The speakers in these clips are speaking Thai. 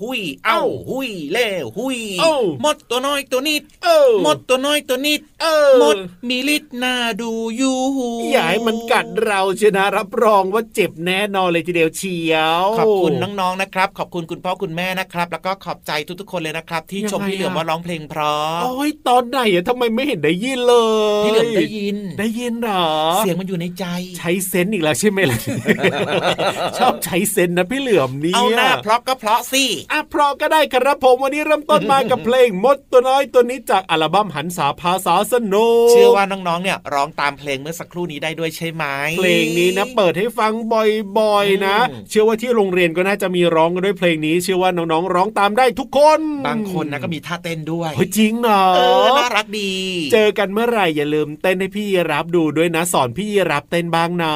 หุย เอ้า หุยเล่หุยเอ้ามดตัวน้อยตัวนิดเออ มดตัวน้อยตัวนิดเออมดมีฤทธิ์น่าดูยูหูอย่าให้มันกัดเราชนะรับรองว่าเจ็บแน่นอนเลยทีเดียวเชียวขอบคุณน้องๆนะครับ ขอบคุณคุณพ่อคุณแม่นะครับ แล้วก็ขอบใจทุกๆคนเลยนะครับ ที่ยังไงชมพี่เหลือมอะว่าร้องเพลงเพราะโอ้ยตอนไหนอะทำไมไม่เห็นได้ยินเลยพี่เหลือมได้ยิน ได้ยินเหรอ เสียงมันอยู่ในใจ ใช้เซนส์อีกแล้วใช่ไหมล่ะชอบใช้เซนส์นะพี่เหลือมเนี่ยเอาหน้าเพราะก็เพราะสิอะเพราะก็ได้ครับผมวันนี้เริ่มต้นมากับเพลงมดตัวน้อยตัวนี้จากอัลบั้มหันษาภาษาสนุกเชื่อว่าน้องๆเนี่ยร้องตามเพลงเมื่อสักครู่นี้ได้ด้วยใช่ไหมเพลงนี้นะเปิดให้ฟังบ่อยๆนะอืมเชื่อว่าที่โรงเรียนก็น่าจะมีร้องกันด้วยเพลงนี้เชื่อว่าน้องๆร้องตามได้ทุกคน บางคนนะก็มีท่าเต้นด้วยเฮ้ยจริงเหรอเออน่ารักดี เจอกันเมื่อไหร่อย่าลืมเต้นให้พี่ยีรับดูด้วยนะสอนพี่ยีรับเต้นบ้างนะ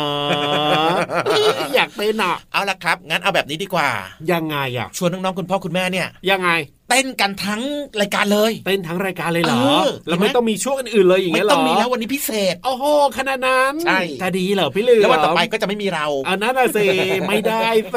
อยากเต้นอะเอาละครับงั้นเอาแบบนี้ดีกว่ายังไงอะชวนน้องๆคุณพ่อคุณแม่เนี่ยยังไง เต้นกันทั้งรายการเลย เต้นทั้งรายการเลยเหรอเออแล้วเห็นไหมไม่ต้องมีช่วงอื่นๆเลยอย่างไม่เงี้ยเหรอต้องมีแล้ววันนี้พิเศษโอ้โหขนาดนั้นใช่จะดีเหรอพี่เหลือมแล้ววันต่อไปก็จะไม่มีเราอันนั้นอะเซไม่ได้เซ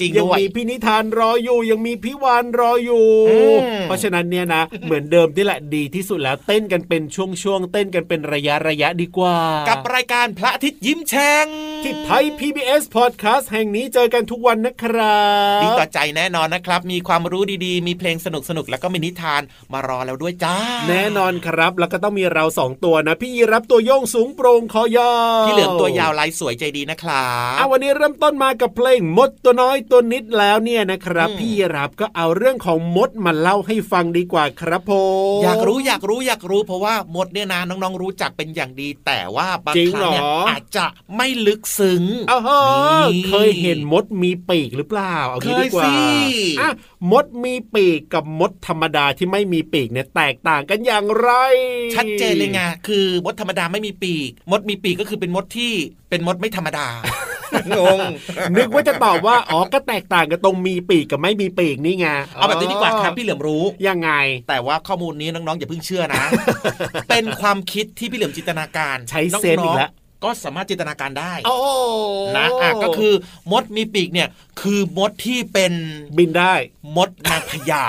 จริงยัด้วยมีพี่นิทานรออยู่ยังมีพี่วานรออยู่อืมเพราะฉะนั้นเนี่ยนะ เหมือนเดิมที่แหละดีที่สุดแล้วเต้นกันเป็นช่วงๆเต้นกันเป็นระยะระยะดีกว่า กับรายการพระอาทิตย์ยิ้มแฉ่งที่ไทย PBS Podcast แห่งนี้เจอกันทุกวันนะครับดีต่อใจแน่นอนนะครับ มีความรู้ดีๆ มีเพลงสนุกๆแล้วก็มีนิทานมารอแล้วด้วยจ้า แน่นอนครับแล้วก็ต้องมีเราสองตัวนะ พี่ยีรับตัวโยงสูงโปร่งคอยาวพี่เหลือมตัวยาวลายสวยใจดีนะครัอะบวันนี้เริ่มต้นมากับเพลงมดตัวน้อยตัวนิดแล้วเนี่ยนะครับอืมพี่ยีรับก็เอาเรื่องของมดมาเล่าให้ฟังดีกว่าครับผมอยากรู้อยากรู้อยากรู้เพราะว่ามดเนี่ยนะน้องๆรู้จักเป็นอย่างดี แต่ว่าบางจริงครั้งเนี่ยเหรออาจจะไม่ลึกซึ้งอ้าวฮะนี่เคยเห็นมดมีปีกหรือเปล่าเอางี้ดีกว่าเคยสิอะ มดมีปีกกับมดธรรมดาที่ไม่มีปีกเนี่ยแตกต่างกันอย่างไร ชัดเจนเลยไงคือมดธรรมดาไม่มีปีก มดมีปีกก็คือเป็นมดที่เป็นมดไม่ธรรมดางงนึกว่าจะตอบว่าอ๋อก็แตกต่างกันตรงมีปีกกับไม่มีปีกนี่ไงเอาแบบนี้ดีกว่าครับพี่เหลือมรู้ยังไง แต่ว่าข้อมูลนี้น้องๆอย่าเพิ่งเชื่อนะ เป็นความคิดที่พี่เหลือมจินตนาการใช้เซนส์อีกแล้ว ก็สามารถจินตนาการได้โอ้นะอะก็คือมดมีปีกเนี่ยคือมดที่เป็นบินได้ มดนางพญา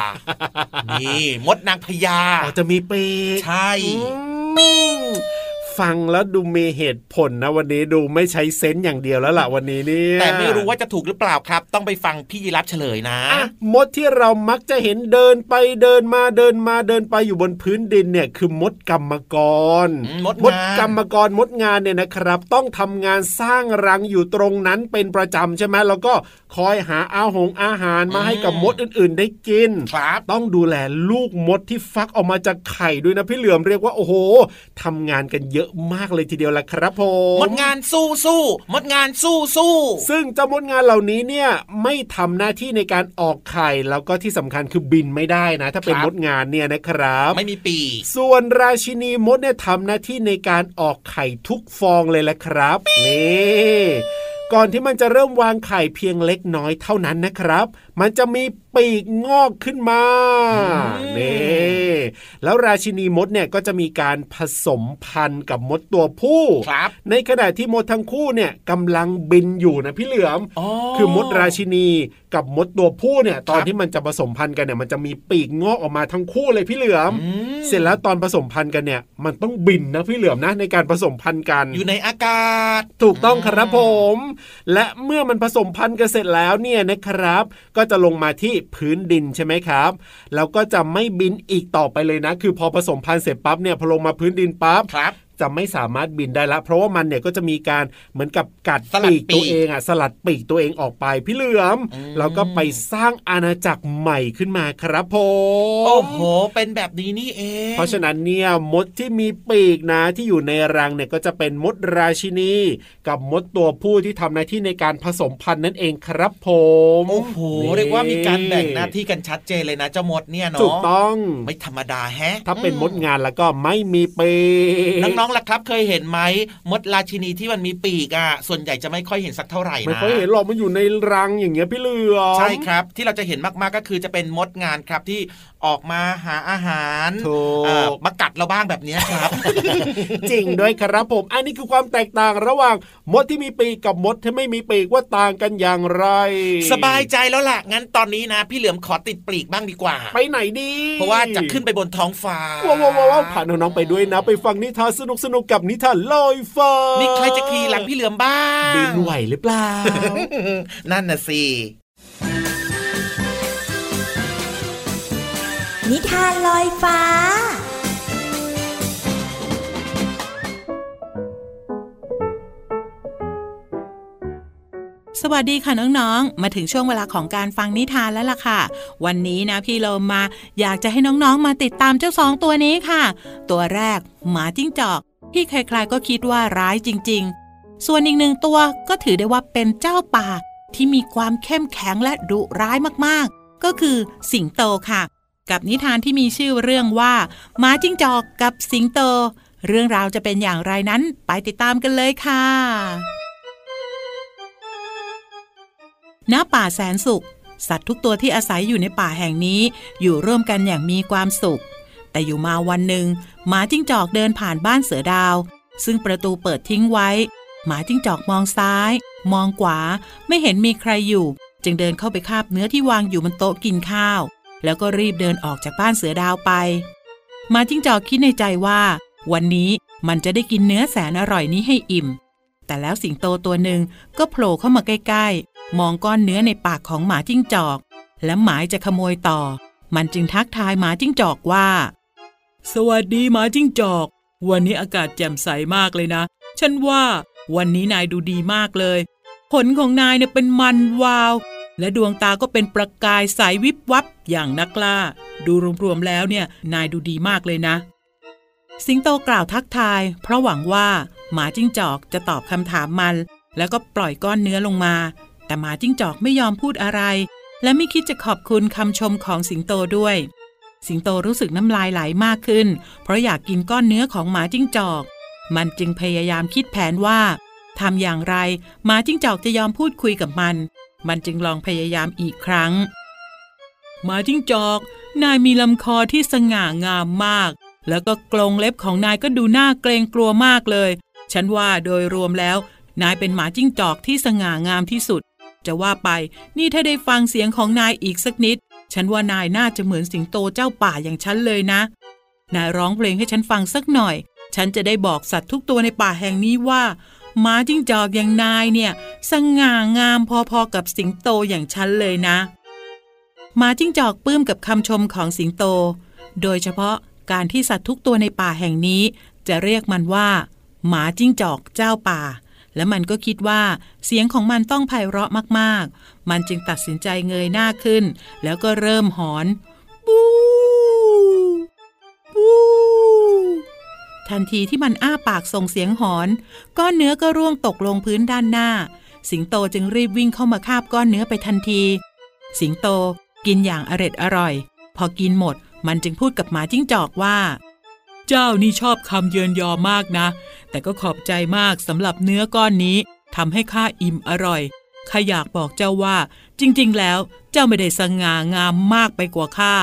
นี่มดนางพญาอ๋อจะมีปีกใช่อืม ฟังแล้วดูมีเหตุผลนะวันนี้ดูไม่ใช้เซนส์อย่างเดียวแล้วล่ะวันนี้เนี่ยแต่ไม่รู้ว่าจะถูกหรือเปล่าครับ ต้องไปฟังพี่ยีรับเฉลยนะอะมดที่เรามักจะเห็นเดินไปเดินมาเดินมาเดินไปอยู่บนพื้นดินเนี่ยคือมดกรรมกรอืมมดมดงานกรรมกรมดงานเนี่ยนะครับ ต้องทำงานสร้างรังอยู่ตรงนั้นเป็นประจำใช่ไหมแล้วก็คอยหาอาหงอาหารมาให้กับมดอื่น ๆ ได้กินครับต้องดูแลลูกมดที่ฟักออกมาจากไข่ด้วยนะพี่เหลือมเรียกว่าโอ้โหทำงานกันเยอะมากเลยทีเดียวละครับผมมดงานสู้สู้มดงานสู้สู้ซึ่งเจ้ามดงานเหล่านี้เนี่ยไม่ทำหน้าที่ในการออกไข่แล้วก็ที่สำคัญคือบินไม่ได้นะ ถ้าเป็นมดงานเนี่ยนะครับ ไม่มีปีกส่วนราชินีมดเนี่ยทำหน้าที่ในการออกไข่ทุกฟองเลยแหละครับนี่ก่อนที่มันจะเริ่มวางไข่เพียงเล็กน้อยเท่านั้นนะครับ มันจะมี ปีกงอกขึ้นมานี่แล้วราชินีมดเนี่ยก็จะมีการผสมพันธุ์กับมดตัวผู้ครับในขณะที่มดทั้งคู่เนี่ยกำลังบินอยู่นะพี่เหลือม คือมดราชินีกับมดตัวผู้เนี่ยตอนที่มันจะผสมพันธุ์กันเนี่ยมันจะมีปีกงอกออกมาทั้งคู่เลยพี่เหลือมอืมเสร็จแล้วตอนผสมพันธุ์กันเนี่ยมันต้องบินนะพี่เหลือมนะในการผสมพันธุ์กัน อยู่ในอากาศ ถูกต้องครับผม และเมื่อมันผสมพันธุ์กันเสร็จแล้วเนี่ยนะครับ ก็จะลงมาที่พื้นดินใช่ไหมครับ แล้วก็จะไม่บินอีกต่อไปเลยนะ คือพอผสมพันธุ์เสร็จปั๊บเนี่ยพอลงมาพื้นดินปั๊บครับ จะไม่สามารถบินได้ละเพราะว่ามันเนี่ยก็จะมีการเหมือนกับกัดสลัดปีกปีกตัวเองอะสลัดปีกตัวเองออกไปพี่เหลือมอืมแล้วก็ไปสร้างอาณาจักรใหม่ขึ้นมาครับผมโอ้โห เป็นแบบนี้นี่เอง เพราะฉะนั้นเนี่ยมดที่มีปีกนะที่อยู่ในรังเนี่ยก็จะเป็นมดราชินี กับมดตัวผู้ที่ทำหน้าที่ในการผสมพันธุ์นั่นเองครับผมโอ้โหเรียกว่ามีการแบ่งหน้าที่กันชัดเจนเลยนะเจ้ามดเนี่ยเนาะถูกต้องไม่ธรรมดาแฮะ ถ้าเป็นมดงานแล้วก็ไม่มีปีกน้องๆล่ะครับ เคยเห็นไหมมดราชินีที่มันมีปีกอะส่วนใหญ่จะไม่ค่อยเห็นสักเท่าไหร่นะไม่ค่อยเห็นหรอกมันอยู่ในรังอย่างเงี้ยพี่เหลือมใช่ครับ ที่เราจะเห็นมากๆก็คือจะเป็นมดงานครับที่ ออกมาหาอาหารถูเอ่อกมากัดเราบ้างแบบเนี้ยครับ จริงด้วยครับผม อันนี้คือความแตกต่างระหว่างมดที่มีปีกกับมดที่ไม่มีปีกว่าต่างกันอย่างไร สบายใจแล้วล่ะ งั้นตอนนี้นะ พี่เหลือมขอติดปีกบ้างดีกว่า ไปไหนดี เพราะว่าจะขึ้นไปบนท้องฟ้าว้าวว้าวว้าวผ่านน้องๆไปด้วยนะ ไปฟังนิทานสนุกสนุกๆกับนิทานลอยฟ้านี่นี่ใครจะขี่หลังพี่เหลือมบ้างบินไหวหรือเปล่านั่นน่ะสิ นิทานลอยฟ้า สวัสดีค่ะน้องๆ มาถึงช่วงเวลาของการฟังนิทานแล้วล่ะค่ะ วันนี้นะพี่เรามาอยากจะให้น้องๆ มาติดตามเจ้าสองตัวนี้ค่ะ ตัวแรกหมาจิ้งจอก ที่ใครๆก็คิดว่าร้ายจริง ๆ ส่วนอีกหนึ่งตัวก็ถือได้ว่าเป็นเจ้าป่าที่มีความเข้มแข็งและดุร้ายมากๆ ก็คือสิงโตค่ะ กับนิทานที่มีชื่อเรื่องว่าหมาจิ้งจอกกับสิงโต เรื่องราวจะเป็นอย่างไรนั้นไปติดตามกันเลยค่ะ ณ ป่าแสนสุข สัตว์ทุกตัวที่อาศัยอยู่ในป่าแห่งนี้ อยู่ร่วมกันอย่างมีความสุข แต่อยู่มาวันหนึ่งหมาจิ้งจอกเดินผ่านบ้านเสือดาว ซึ่งประตูเปิดทิ้งไว้ หมาจิ้งจอกมองซ้าย มองขวา ไม่เห็นมีใครอยู่ จึงเดินเข้าไปคาบเนื้อที่วางอยู่บนโต๊ะกินข้าว แล้วก็รีบเดินออกจากบ้านเสือดาวไปหมาจิ้งจอกคิดในใจว่า วันนี้มันจะได้กินเนื้อแสนอร่อยนี้ให้อิ่ม แต่แล้วสิงโตตัวหนึ่งก็โผล่เข้ามาใกล้ๆ มองก้อนเนื้อในปากของหมาจิ้งจอก และหมายจะขโมยต่อ มันจึงทักทายหมาจิ้งจอกว่า สวัสดีหมาจิ้งจอก วันนี้อากาศแจ่มใสมากเลยนะ ฉันว่าวันนี้นายดูดีมากเลย ผลของนายเนี่ยเป็นมันวาว และดวงตาก็เป็นประกายใสวิบวับอย่างนักล่า ดูรวมๆแล้วเนี่ยนายดูดีมากเลยนะ สิงโตกล่าวทักทาย เพราะหวังว่าหมาจิ้งจอกจะตอบคำถามมัน แล้วก็ปล่อยก้อนเนื้อลงมา แต่หมาจิ้งจอกไม่ยอมพูดอะไร และไม่คิดจะขอบคุณคำชมของสิงโตด้วย สิงโตรู้สึกน้ำลายไหลมากขึ้น เพราะอยากกินก้อนเนื้อของหมาจิ้งจอก มันจึงพยายามคิดแผนว่าทำอย่างไรหมาจิ้งจอกจะยอมพูดคุยกับมัน มันจึงลองพยายามอีกครั้งหมาจิ้งจอก นายมีลำคอที่สง่างามมาก แล้วก็กรงเล็บของนายก็ดูน่าเกรงกลัวมากเลย ฉันว่าโดยรวมแล้ว นายเป็นหมาจิ้งจอกที่สง่างามที่สุด จะว่าไป นี่ถ้าได้ฟังเสียงของนายอีกสักนิด ฉันว่านายน่าจะเหมือนสิงโตเจ้าป่าอย่างฉันเลยนะ นายร้องเพลงให้ฉันฟังสักหน่อย ฉันจะได้บอกสัตว์ทุกตัวในป่าแห่งนี้ว่า มาจิ้งจอกอย่างนายเนี่ย สง่างามพอๆกับสิงโตอย่างฉันเลยนะหมาจิ้งจอกปลื้มกับคำชมของสิงโต โดยเฉพาะการที่สัตว์ทุกตัวในป่าแห่งนี้ จะเรียกมันว่าหมาจิ้งจอกเจ้าป่า และมันก็คิดว่า เสียงของมันต้องไพเราะมากๆ มันจึงตัดสินใจเงยหน้าขึ้น แล้วก็เริ่มหอน บูบู ทันทีที่มันอ้าปากส่งเสียงหอน ก้อนเนื้อก็ร่วงตกลงพื้นด้านหน้า สิงโตจึงรีบวิ่งเข้ามาคาบก้อนเนื้อไปทันที สิงโตกินอย่างอร็ดอร่อย พอกินหมดมันจึงพูดกับหมาจิ้งจอกว่า เจ้านี่ชอบคำเยินยอมากนะ แต่ก็ขอบใจมากสำหรับเนื้อก้อนนี้ทำให้ข้าอิ่มอร่อยข้าอยากบอกเจ้าว่า จริง ๆ แล้วเจ้าไม่ได้สง่างามมากไปกว่าข้า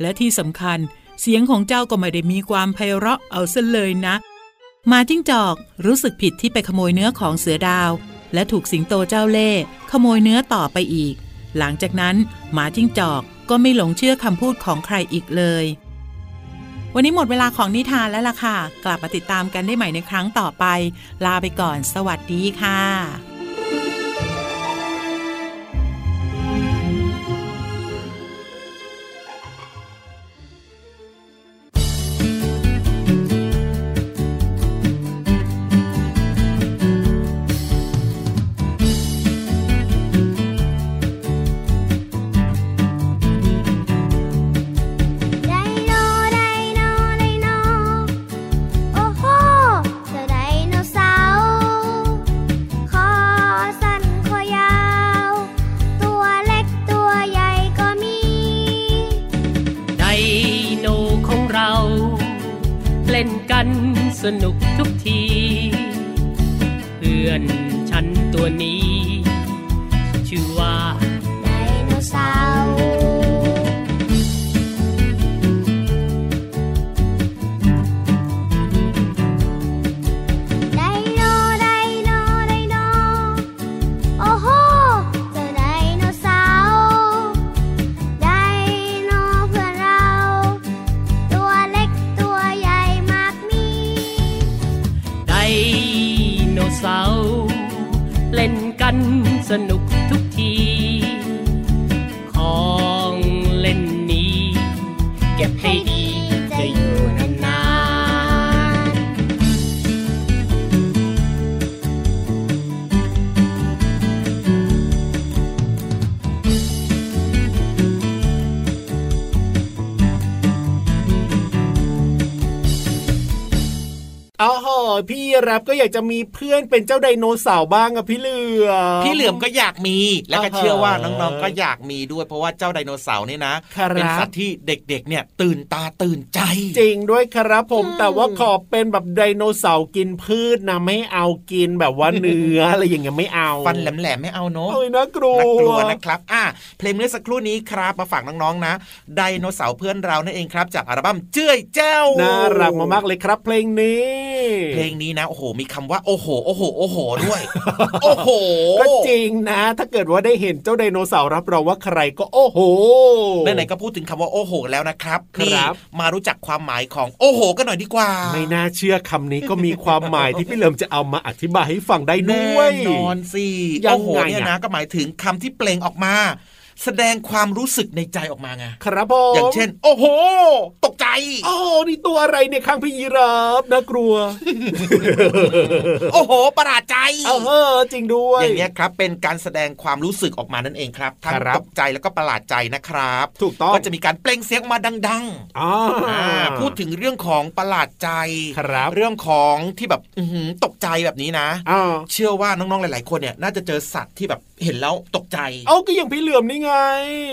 และที่สำคัญ เสียงของเจ้าก็ไม่ได้มีความไพเราะเอาซะเลยนะ มาจิ้งจอกรู้สึกผิดที่ไปขโมยเนื้อของเสือดาว และถูกสิงโตเจ้าเล่ห์ขโมยเนื้อต่อไปอีก หลังจากนั้นหมาจิ้งจอกก็ไม่หลงเชื่อคำพูดของใครอีกเลย วันนี้หมดเวลาของนิทานแล้วล่ะค่ะ กลับมาติดตามกันได้ใหม่ในครั้งต่อไป ลาไปก่อน สวัสดีค่ะ โหพี่ รับก็อยากจะมีเพื่อนเป็นเจ้าไดโนเสาร์บ้างอะพี่เหลือมพี่เหลือมก็อยากมีแล้วก็อ่าฮะเชื่อว่าน้องๆก็อยากมีด้วย เพราะว่าเจ้าไดโนเสาร์นี่นะครับเป็นสัตว์ที่เด็กๆ เนี่ยตื่นตาตื่นใจ จริงด้วยครับผมอืมแต่ว่าขอเป็นแบบไดโนเสาร์กินพืชนะไม่เอากินแบบว่าเนื้ออะไรอย่างเงี้ยไม่เอาฟันแหลมๆไม่เอาเนอะเอ้ยน่ากลัวน่ากลัวนะครับอะเพลงเมื่อสักครู่นี้ครับมาฝากน้องๆนะไดโนเสาร์เพื่อนเรานั่นเองครับ จากอัลบั้มเจ้ยเจ้าน่ารักมากๆเลยครับ เพลงนี้ เพลงนี้นะโอ้โห มีคำว่าโอ้โหโอ้โหโอ้โหด้วย โอ้โห ก็จริงนะ ถ้าเกิดว่าได้เห็นเจ้าไดโนเสาร์รับรองว่าใครก็โอ้โหไหนๆก็พูดถึงคำว่าโอ้โห แล้วนะครับครับนี่มารู้จักความหมายของโอ้โหกันหน่อยดีกว่า ไม่น่าเชื่อคำนี้ก็มีความหมายที่พี่เหลิมจะเอามาอธิบายให้ฟังได้ด้แน่วยนอนสิยังไงโอ้โหเนี่ยนะก็หมายถึงคำที่เปล่งออกมา แสดงความรู้สึกในใจออกมาไงครับผมอย่างเช่น โอ้โห ตกใจโอ้นี่ตัวอะไรเนี่ยข้างพี่ยีรับน่ากลัว โอ้โห ประหลาดใจเออจริงด้วยอย่างเนี้ยครับเป็นการแสดงความรู้สึกออกมานั่นเองครับทั้งครับตกใจแล้วก็ประหลาดใจนะครับ ถูกต้องก็จะมีการเปล่งเสียงออกมาดังอ่าๆอ่าพูดถึงเรื่องของประหลาดใจครับเรื่องของที่แบบอื้อหือตกใจแบบนี้นะอ่าเชื่อว่าน้องๆหลาย ๆ คนเนี่ยน่าจะเจอสัตว์ที่แบบ เห็นแล้วตกใจ เอาก็อย่างพี่เหลือมนี่ไง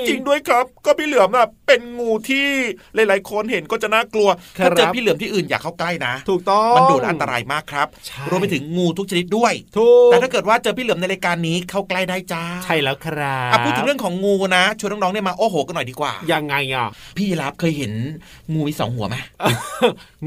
จริงด้วยครับ ก็พี่เหลือมอะเป็นงูที่หลาย ๆ คนเห็นก็จะน่ากลัวครับถ้าเจอพี่เหลือมที่อื่นอย่าเข้าใกล้นะ ถูกต้องมันดุและอันตรายมากครับใช่รวมไปถึงงูทุกชนิดด้วยถูกแต่ถ้าเกิดว่าเจอพี่เหลือมในรายการนี้เข้าใกล้ได้จ้าใช่แล้วครับอะพูดถึงเรื่องของงูนะชวนน้องๆเนี่ยมาโอ้โหกันหน่อยดีกว่ายังไงอะพี่รับเคยเห็นงูมีสองหัวไหม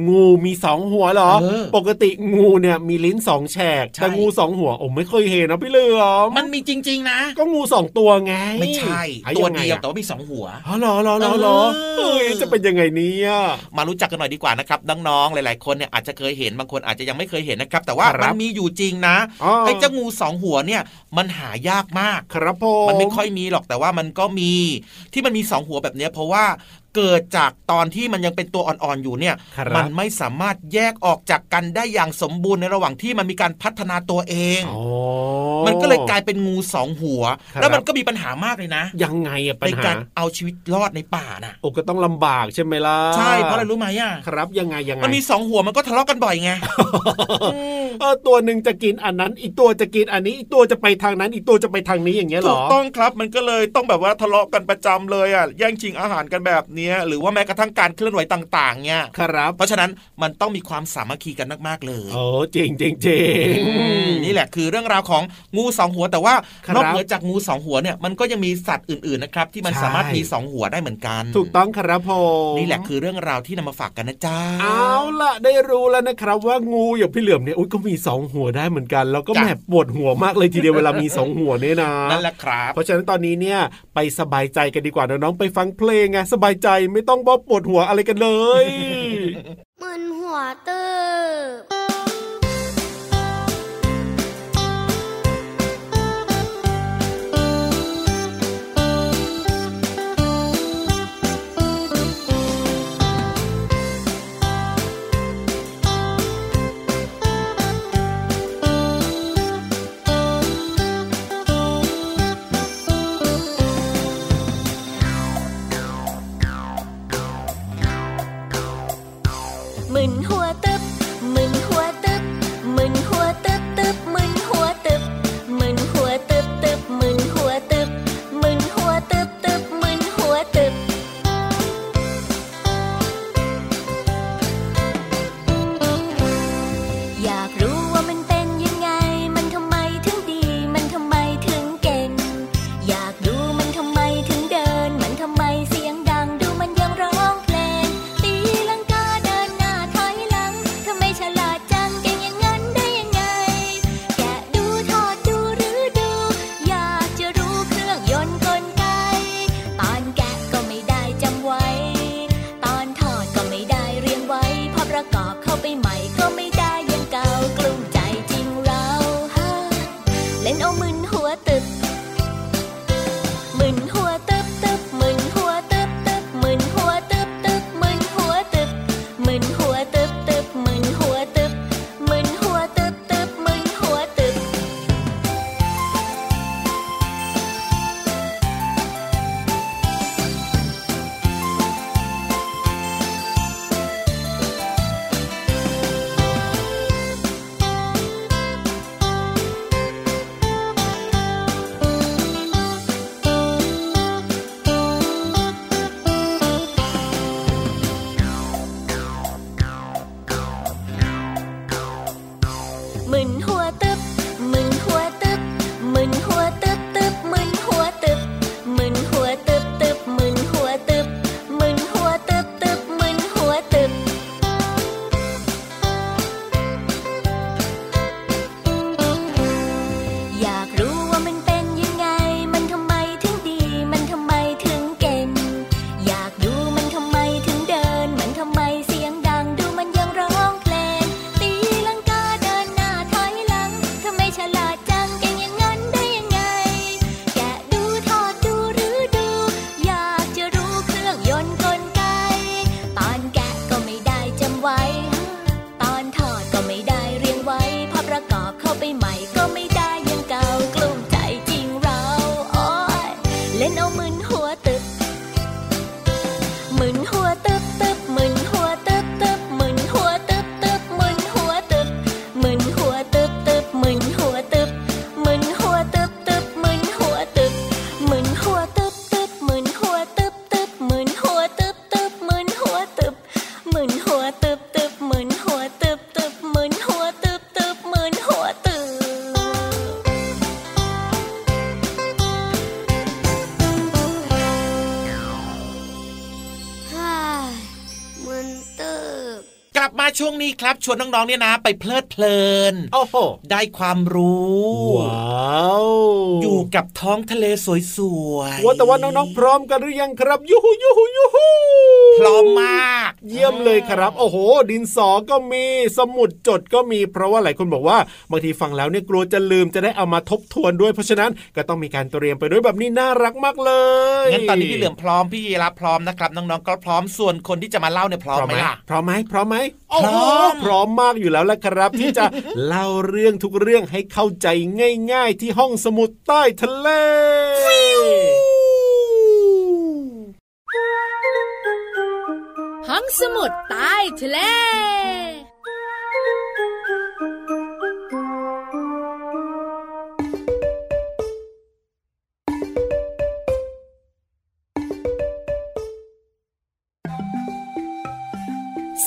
งูมีสองหัวเหรอเออปกติงูเนี่ยมีลิ้นสองแฉกใช่แต่งูสองหัวโอ้ไม่เคยเห็นนะพี่เหลือมมันมีจริงๆ นะ ก็งูสองตัวไง ไม่ใช่อะตัวงไงเดียวอะแต่ว่ามีสองหัวอ๋อเหรอเหรอเหรอเหรอเออเอ้ยจะเป็นยังไงเนี่ยมารู้จักกันหน่อยดีกว่านะครับน้องๆหลาย ๆ คนเนี่ยอาจจะเคยเห็นบางคนอาจจะยังไม่เคยเห็นนะครับ แต่ว่าครับมันมีอยู่จริงนะอ๋อไอ้เจ้างูสองหัวเนี่ยมันหายากมาก ครับผมมันไม่ค่อยมีหรอกแต่ว่ามันก็มีที่มันมีสองหัวแบบเนี้ยเพราะว่า เกิดจากตอนที่มันยังเป็นตัวอ่อนๆอยู่เนี่ยครับมันไม่สามารถแยกออกจากกันได้อย่างสมบูรณ์ในระหว่างที่มันมีการพัฒนาตัวเองอ๋อมันก็เลยกลายเป็นงูสองหัวครับแล้วมันก็มีปัญหามากเลยนะ ยังไงอะปัในญหาการเอาชีวิตรอดในป่าน่ะโอ้ก็ต้องลำบากใช่ไหมล่ะ ใช่เพราะอะไรรู้ไหมอะครับยังไงยังไง มันมีสองหัวมันก็ทะเลาะกันบ่อยไงเออตัวหนึ่งจะกินอันนั้น อีกตัวจะกินอันนี้ อีกตัวจะไปทางนั้น อีกตัวจะไปทางนี้อย่างเงี้ยเหรถูอกต้องครับ มันก็เลยต้องแบบว่าทะเลาะกันประจำเลยอะแย่งชิงอาหารกันแบบเนี้ยหรือว่าแม้กระทั่งการเคลื่อนไหวต่างๆเนี่ยครับ เพราะฉะนั้นมันต้องมีความสามัคคีกันมากๆเลยโอ้จริงจริงจริงอืมนี่แหละคือเรื่องราวของงูสองหัวแต่ว่าครับนอกเหนือจากงูสองหัวเนี่ยมันก็ยังมีสัตว์อื่นๆนะครับที่มันใช่สามารถมีสองหัวได้เหมือนกัน ถูกต้องครับผมนี่แหละคือเรื่องราวที่นำมาฝากกันนะจ๊ะเอาล่ะได้รู้แล้วนะครับ ว่างูอย่างพี่เหลือมเนี่ยอุ้ยก็มีสองหัวได้เหมือนกัน แล้วก็จ้ะแหมปวดหัวมากเลยทีเดียวเวลามีสองหัวเนี่ยนะนั่นแหละครับ เพราะฉะนั้นตอนนี้เนี่ยไปสบายใจกันดีกว่าน้องๆไปฟังเพลงไงสบายใจไม่ต้องบอปวดหัวอะไรกันเลยมึนหัวเติบ ช่วงนี้ครับชวนน้องๆเนี่ยนะ ไปเพลิดเพลินโอ้โหได้ความรู้ว้าวอยู่กับท้องทะเลสวยๆว่าแต่ว่าน้องๆพร้อมกันหรือยังครับยูฮูยูฮูยูฮูพร้อมมาก เยี่ยมเลยครับ โอ้โห ดินสอก็มีสมุดจดก็มีเพราะว่าหลายคนบอกว่าบางทีฟังแล้วเนี่ยกลัวจะลืมจะได้เอามาทบทวนด้วยเพราะฉะนั้นก็ต้องมีการเตรียมไปด้วยแบบนี้น่ารักมากเลยงั้นตอนนี้พี่เหลือมพร้อมพี่ยีรับพร้อมนะครับน้องๆก็พร้อมส่วนคนที่จะมาเล่าเนี่ยพร้อมไหมล่ะพร้อมไหมพร้อมไหม พร้อมโโหพร้อมมากอยู่แล้วละครับ ที่จะเล่าเรื่องทุกเรื่องให้เข้าใจง่าย ๆ ที่ห้องสมุดใต้ทะเลห้องสมุดใต้ทะเล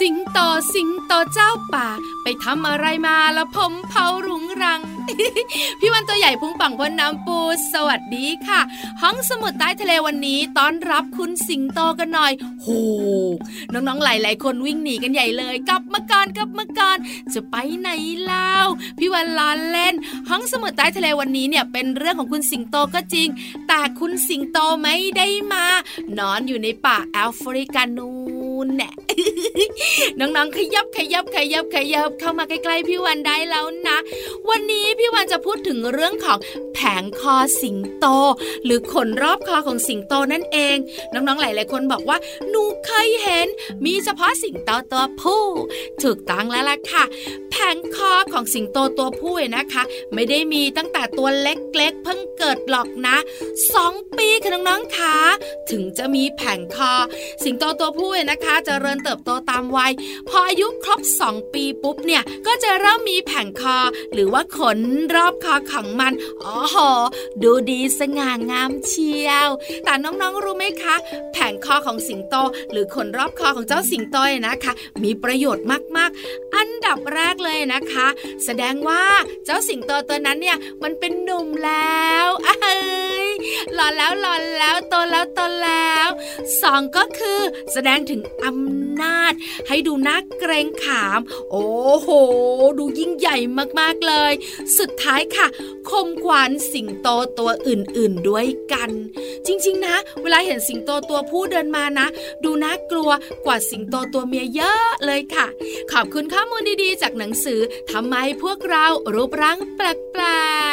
สิงโตสิงโตเจ้าป่า ไปทำอะไรมาละผมเผารุงรัง พี่วันตัวใหญ่พุงปังพนน้ำปูสวัสดีค่ะ ห้องสมุดใต้ทะเลวันนี้ต้อนรับคุณสิงโตกันหน่อยโหน้องๆหลายๆคนวิ่งหนีกันใหญ่เลยกลับมาก่อนกลับมาก่อนจะไปไหนเล่าพี่วันล้อเล่น ห้องสมุดใต้ทะเลวันนี้เนี่ยเป็นเรื่องของคุณสิงโตก็จริง แต่คุณสิงโตไม่ได้มา นอนอยู่ในป่าแอฟริกานู นแน่น้องๆ ขยับขยับขยับขยับเข้ามาใกล้ๆพี่วันได้แล้วนะ วันนี้พี่วันจะพูดถึงเรื่องของแผงคอสิงโต หรือขนรอบคอของสิงโตนั่นเอง น้องๆ หลายๆ คนบอกว่าหนูเคยเห็น มีเฉพาะสิงโตตัวผู้ถูกต้องแล้วล่ะค่ะ แผงคอของสิงโตตัวผู้นะคะ ไม่ได้มีตั้งแต่ตัวเล็กๆ เพิ่งเกิดหรอกนะสองปีค่ะน้องๆค่ะถึงจะมีแผงคอ สิงโตตัวผู้นี่ยนะคะจเจริญเติบโตตามวัย พออายุครบ 2 ปีปุ๊บเนี่ย ก็จะเริ่มมีแผงคอ หรือว่าขนรอบคอของมันอ๋อหดูดีสง่างามเชียว แต่น้องๆรู้ไหมคะ แผงคอของสิงโต หรือขนรอบคอของเจ้าสิงโตนะคะ มีประโยชน์มากๆ อันดับแรกเลยนะคะ แสดงว่าเจ้าสิงโตตัวนั้นเนี่ยมันเป็นหนุ่มแล้วอ้ย หลอนแล้วหลอนแล้วโตแล้วโตแล้วสองก็คือแสดงถึงอำนาจให้ดูน่าเกรงขาม โอ้โห ดูยิ่งใหญ่มากๆเลย สุดท้ายค่ะ คมขวัญสิงโตตัวอื่นๆด้วยกัน จริง ๆ นะ เวลาเห็นสิงโตตัวผู้เดินมานะ ดูน่ากลัวกว่าสิงโตตัวเมียเยอะเลยค่ะ ขอบคุณข้อมูลดีๆ จากหนังสือทำไมพวกเรารูปร่างแปล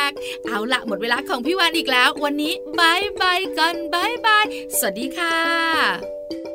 กๆ เอาละหมดเวลาของพี่วานอีกแล้ว วันนี้บายบายกันบายบาย สวัสดีค่ะ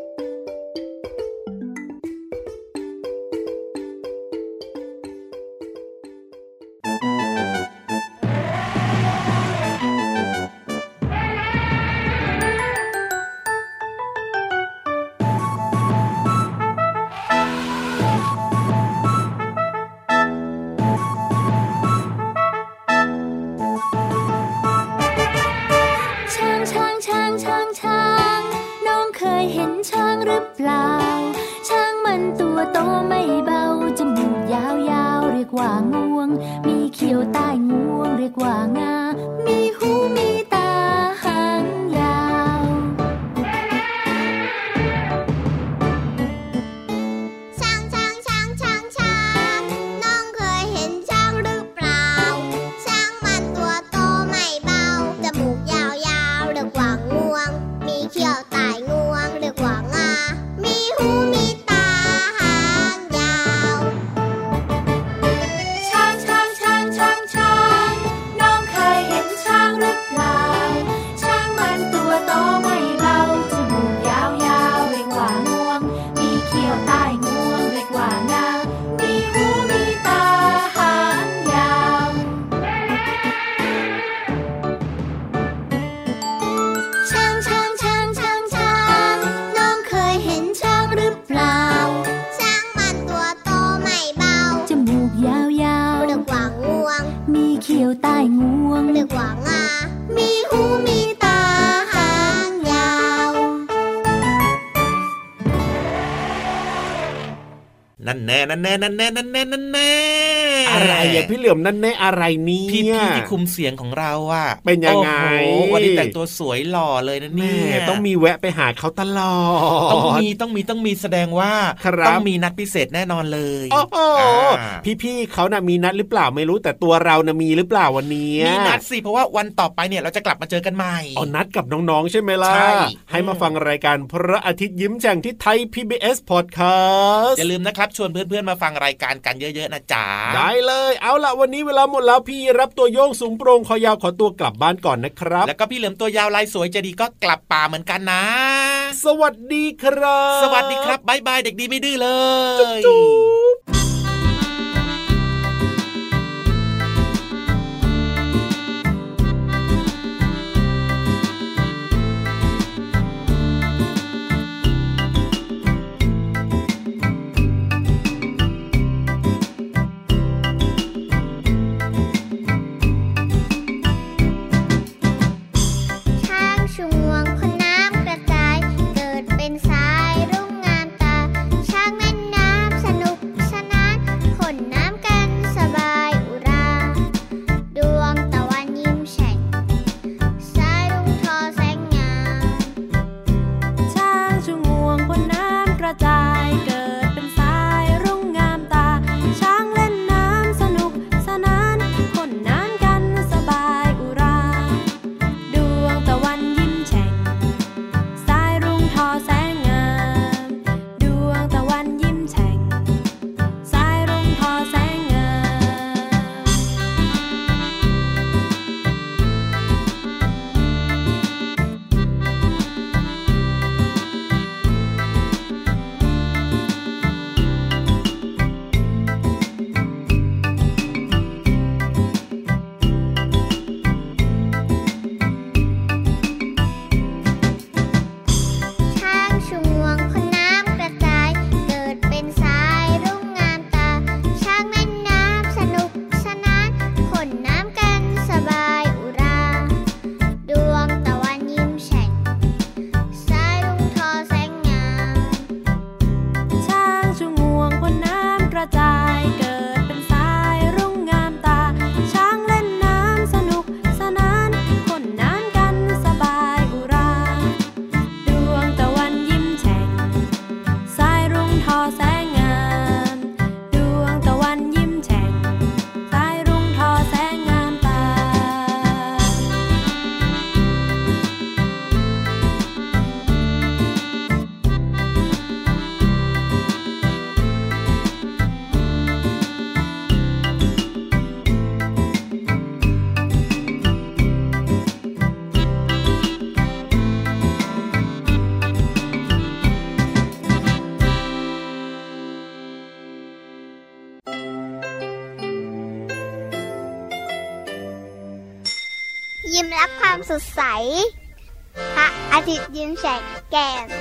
นั่นแน่นั่นแอะไรอะพี่เหลือมนั่นแน่อะไรเนี่พี่ยพี่ที่คุมเสียงของเราอะเป็นยังไงโอ้โหวันนี้แต่งตัวสวยหล่อเลยนะแม่เนี่ยต้องมีแวะไปหาเขาตลอดต้องมีต้องมีต้องมีแสดงว่าครับต้องมีนัดพิเศษแน่นอนเลยโอ้โหอ่าพี่ๆเขาน่ะมีนัดหรือเปล่าไม่รู้แต่ตัวเราน่ะมีหรือเปล่าวันนี้มีนัดสิเพราะว่าวันต่อไปเนี่ยเราจะกลับมาเจอกันใหม่อ๋อนัดกับน้องๆใช่ไหมล่ะใช่ให้มาฟังรายการพระอาทิตย์ยิ้มแฉ่งที่ไทย PBS Podcast อย่าลืมนะครับชวนเพื่อนๆมาฟังรายการกันเยอะๆนะจ๊ะได้เลยเอาล่ะวันนี้เวลาหมดแล้วพี่รับตัวโยงสูงโปรงคอยาวขอตัวกลับบ้านก่อนนะครับ แล้วก็พี่เหลือมตัวยาวลายสวยใจะดีก็กลับป่าเหมือนกันนะ สวัสดีครับ สวัสดีครับบายบายเด็กดีไม่ดื้อเลยจุ๊บ ยิ้